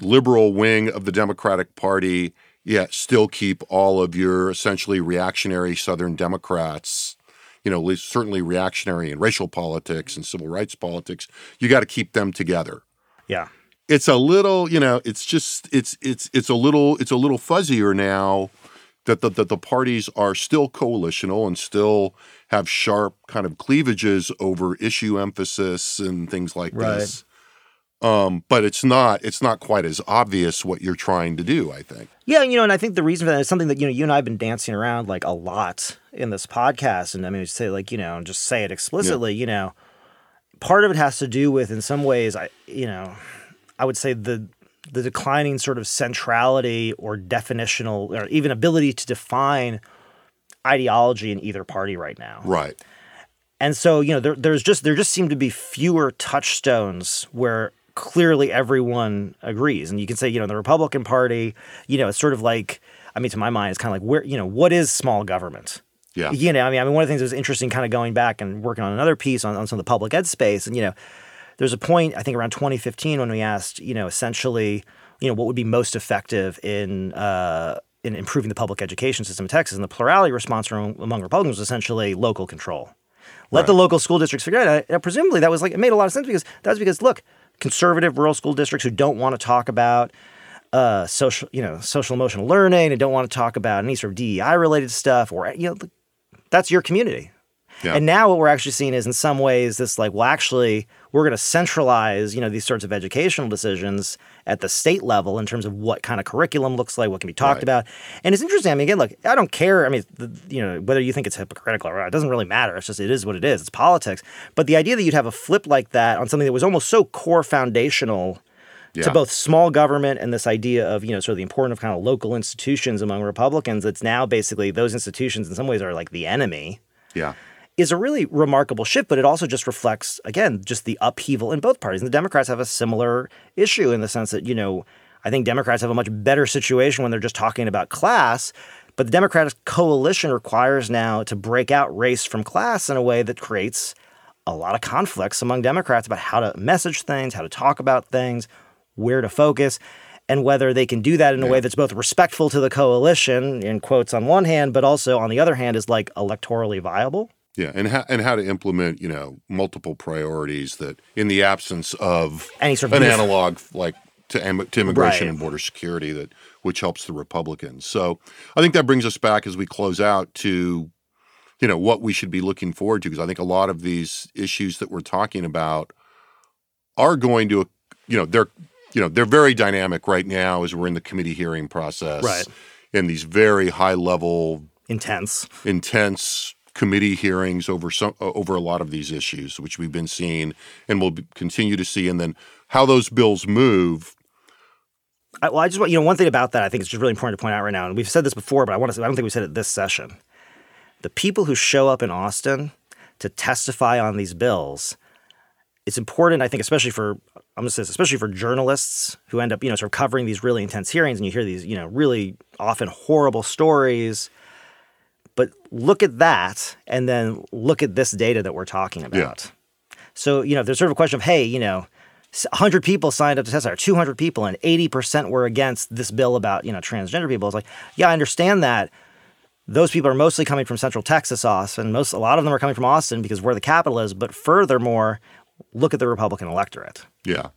Speaker 2: liberal wing of the Democratic Party, yet still keep all of your essentially reactionary Southern Democrats, you know, at least certainly reactionary in racial politics and civil rights politics. You got to keep them together
Speaker 3: Yeah.
Speaker 2: it's a little you know it's just it's it's it's a little it's a little fuzzier now that the, that the parties are still coalitional and still have sharp kind of cleavages over issue emphasis and things like this. Um, but it's not it's not quite as obvious what you're trying to do i think.
Speaker 3: Yeah, you know, and I think the reason for that is something that you know you and I have been dancing around like a lot in this podcast, and I mean, say like you know, just say it explicitly. You know, part of it has to do with, in some ways, I you know, I would say the the declining sort of centrality or definitional or even ability to define ideology in either party right now.
Speaker 2: right
Speaker 3: And so, you know, there, there's just there just seem to be fewer touchstones where clearly everyone agrees. And you can say, you know, the Republican Party, you know, it's sort of like, I mean, to my mind, it's kind of like where, you know, what is small government?
Speaker 2: yeah
Speaker 3: You know, I mean, I mean, one of the things that was interesting, kind of going back and working on another piece on, on some of the public ed space, and you know, there's a point I think around 2015 when we asked, you know, essentially, you know, what would be most effective in uh, in improving the public education system in Texas, and the plurality response from, among Republicans was essentially local control. Let the local school districts figure it out. And presumably, that was like it made a lot of sense because that's because look, conservative rural school districts who don't want to talk about uh, social, you know, social emotional learning and don't want to talk about any sort of DEI related stuff, or you know, that's your community.
Speaker 2: Yeah.
Speaker 3: And now what we're actually seeing is in some ways this like, well, actually, we're going to centralize, you know, these sorts of educational decisions at the state level in terms of what kind of curriculum looks like, what can be talked
Speaker 2: Right.
Speaker 3: about. And it's interesting. I mean, again, look, I don't care. I mean, the, you know, whether you think it's hypocritical or not, it doesn't really matter. It's just, it is what it is. It's politics. But the idea that you'd have a flip like that on something that was almost so core foundational
Speaker 2: Yeah.
Speaker 3: to both small government and this idea of you know sort of the importance of kind of local institutions among Republicans. It's now basically those institutions in some ways are like the enemy.
Speaker 2: yeah
Speaker 3: Is a really remarkable shift, but it also just reflects again just the upheaval in both parties. And the Democrats have a similar issue in the sense that you know I think Democrats have a much better situation when they're just talking about class. But the Democratic coalition requires now to break out race from class in a way that creates a lot of conflicts among Democrats about how to message things, how to talk about things, where to focus, and whether they can do that in a way that's both respectful to the coalition, in quotes on one hand, but also on the other hand is like electorally viable.
Speaker 2: Yeah and how and how to implement you know multiple priorities that in the absence of
Speaker 3: Any sort of
Speaker 2: an analog like to, im- to immigration
Speaker 3: Right.
Speaker 2: and border security that which helps the Republicans. So I think that brings us back as we close out to you know what we should be looking forward to because I think a lot of these issues that we're talking about are going to you know they're you know they're very dynamic right now as we're in the committee hearing process
Speaker 3: Right.
Speaker 2: in these very high level
Speaker 3: Intense.
Speaker 2: intense committee hearings over some over a lot of these issues, which we've been seeing and will continue to see, and then how those bills move.
Speaker 3: I, well, I just want you know one thing about that I think it's just really important to point out right now, and we've said this before, but I want to. I don't think we said it this session. The people who show up in Austin to testify on these bills, it's important. I think, especially for I'm going to say especially for journalists who end up you know sort of covering these really intense hearings, and you hear these you know really often horrible stories. But look at that, and then look at this data that we're talking about. Yeah. So, you know, there's sort of a question of, hey, you know, 100 people signed up to testify, or 200 people, and 80% were against this bill about, you know, transgender people. It's like, yeah, I understand that. Those people are mostly coming from Central Texas, Austin. Most, a lot of them are coming from Austin because where the capital is. But furthermore, look at the Republican electorate.
Speaker 2: Yeah.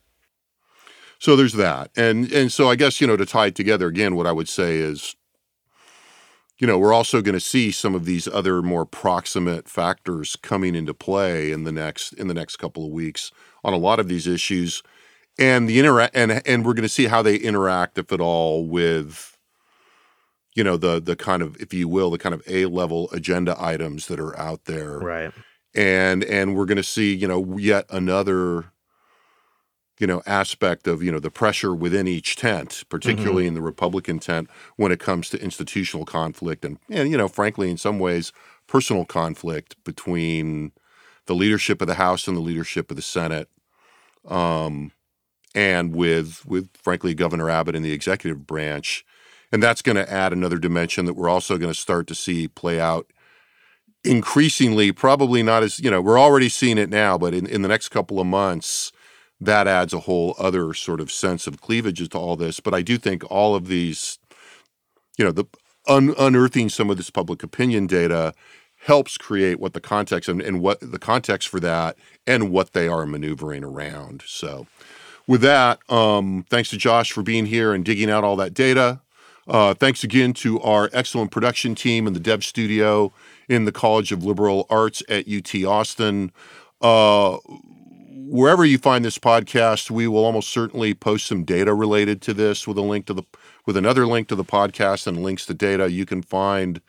Speaker 2: So there's that. And and so I guess, you know, to tie it together again, what I would say is, you know, we're also going to see some of these other more proximate factors coming into play in the next in the next couple of weeks on a lot of these issues. And the interact and and we're going to see how they interact, if at all, with you know the the kind of if you will the kind of a level agenda items that are out there
Speaker 3: Right.
Speaker 2: and and we're going to see you know yet another you know aspect of you know the pressure within each tent particularly in the republican tent when it comes to institutional conflict and and you know frankly in some ways personal conflict between the leadership of the house and the leadership of the senate um and with with frankly governor abbott in the executive branch. And that's going to add another dimension that we're also going to start to see play out increasingly, probably not as, you know, we're already seeing it now, but in, in the next couple of months, that adds a whole other sort of sense of cleavage to all this. But I do think all of these, you know, the un- unearthing some of this public opinion data helps create what the context and, and what the context for that and what they are maneuvering around. So, with that, um, thanks to Josh for being here and digging out all that data. Uh, thanks again to our excellent production team in the Dev Studio in the College of Liberal Arts at UT Austin. Uh, wherever you find this podcast, we will almost certainly post some data related to this with a link to the with another link to the podcast and links to data. You can find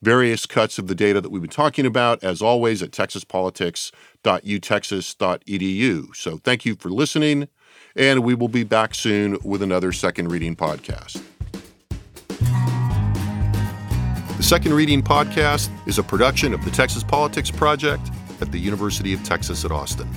Speaker 2: various cuts of the data that we've been talking about, as always, at texaspolitics.utexas.edu. So thank you for listening, and we will be back soon with another second reading podcast. The Second Reading Podcast is a production of the Texas Politics Project at the University of Texas at Austin.